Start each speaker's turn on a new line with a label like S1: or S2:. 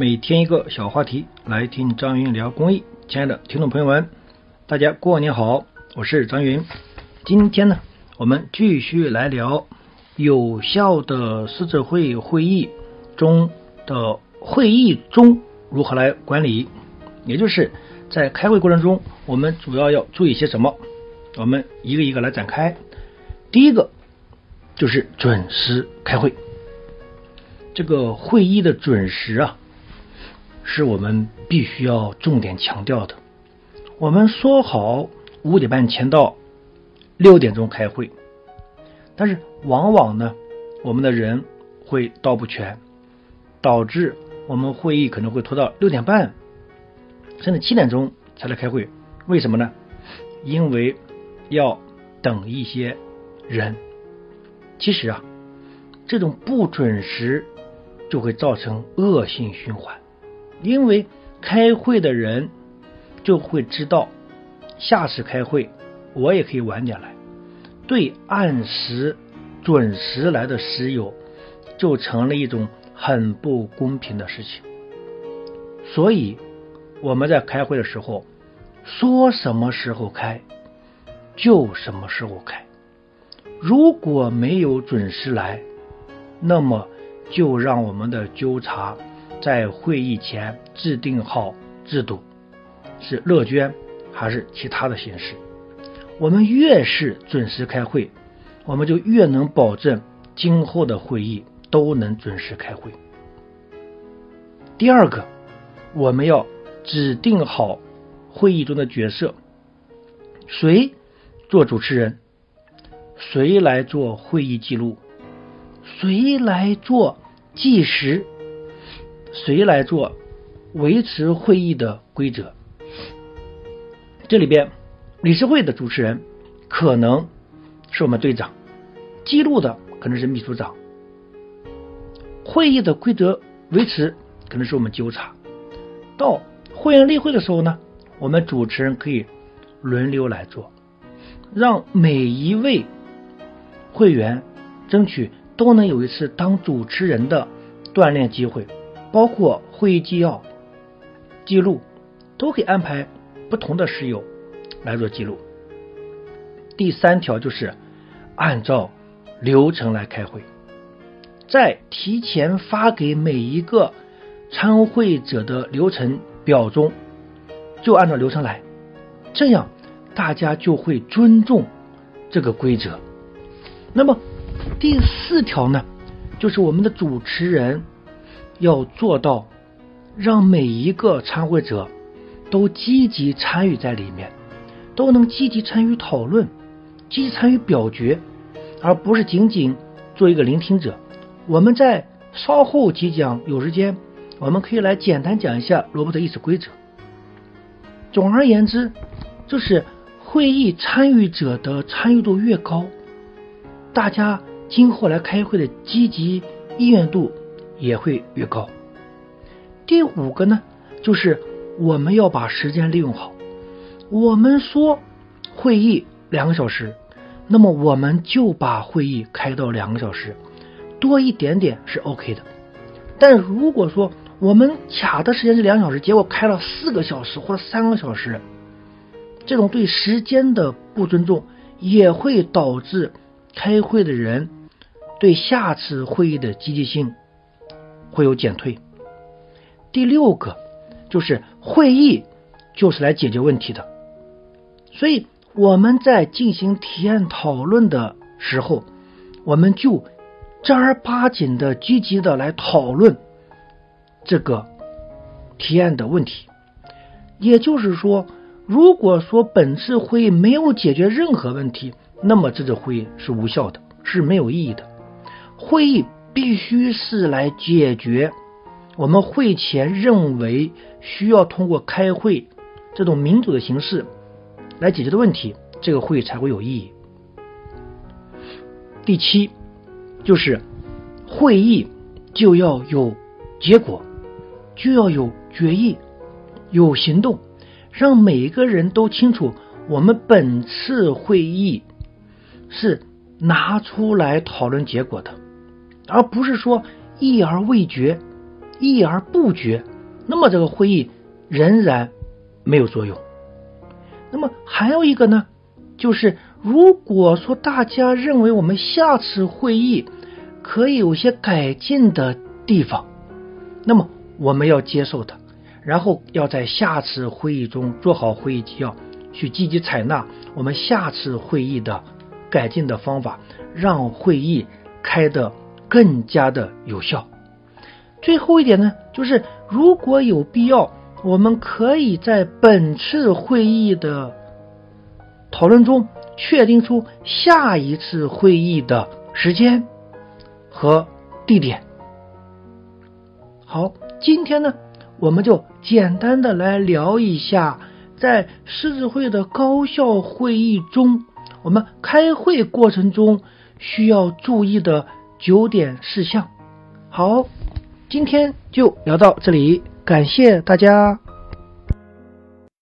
S1: 每天一个小话题，来听张云聊公益。亲爱的听众朋友们，大家过年好，我是张云。今天呢，我们继续来聊有效的狮子会会议中的会议中如何来管理，也就是在开会过程中，我们主要要注意些什么？我们一个一个来展开。第一个就是准时开会。这个会议的准时啊，是我们必须要重点强调的。我们说好五点半前到，六点钟开会，但是往往呢，我们的人会到不全，导致我们会议可能会拖到六点半，甚至七点钟才来开会。为什么呢？因为要等一些人。其实啊，这种不准时。就会造成恶性循环，因为开会的人就会知道下次开会我也可以晚点来，对按时准时来的室友就成了一种很不公平的事情。所以我们在开会的时候说什么时候开就什么时候开，如果没有准时来，那么。就让我们的纠察在会议前制定好制度，是乐捐还是其他的形式。我们越是准时开会，我们就越能保证今后的会议都能准时开会。第二个，我们要指定好会议中的角色，谁做主持人，谁来做会议记录。谁来做计时？谁来做维持会议的规则？这里边，理事会的主持人可能是我们队长，记录的可能是秘书长，会议的规则维持可能是我们纠察。到会员例会的时候呢，我们主持人可以轮流来做，让每一位会员争取。都能有一次当主持人的锻炼机会，包括会议纪要记录，都可以安排不同的室友来做记录。第三条就是按照流程来开会，在提前发给每一个参会者的流程表中，就按照流程来，这样大家就会尊重这个规则。那么。第四条呢，就是我们的主持人要做到让每一个参会者都积极参与在里面，都能积极参与讨论，积极参与表决，而不是仅仅做一个聆听者。我们在稍后即将有时间，我们可以来简单讲一下罗伯特议事规则。总而言之，就是会议参与者的参与度越高，大家。今后来开会的积极意愿度也会越高。第五个呢，就是我们要把时间利用好。我们说会议两个小时，那么我们就把会议开到两个小时，多一点点是 OK 的。但如果说我们卡的时间是两小时，结果开了四个小时或者三个小时，这种对时间的不尊重，也会导致开会的人。对下次会议的积极性会有减退。第六个就是会议就是来解决问题的，所以我们在进行提案讨论的时候，我们就正儿八经的积极的来讨论这个提案的问题。也就是说，如果说本次会议没有解决任何问题，那么这次会议是无效的，是没有意义的。会议必须是来解决我们会前认为需要通过开会这种民主的形式来解决的问题，这个会才会有意义。第七，就是会议就要有结果，就要有决议，有行动，让每个人都清楚我们本次会议是拿出来讨论结果的。而不是说议而未决，议而不决，那么这个会议仍然没有作用。那么还有一个呢，就是如果说大家认为我们下次会议可以有些改进的地方，那么我们要接受它，然后要在下次会议中做好会议纪要，去积极采纳我们下次会议的改进的方法，让会议开得更加的有效。最后一点呢，就是如果有必要，我们可以在本次会议的讨论中确定出下一次会议的时间和地点。好，今天呢，我们就简单的来聊一下，在狮子会的高效会议中，我们开会过程中需要注意的九点事项。好。今天就聊到这里，感谢大家。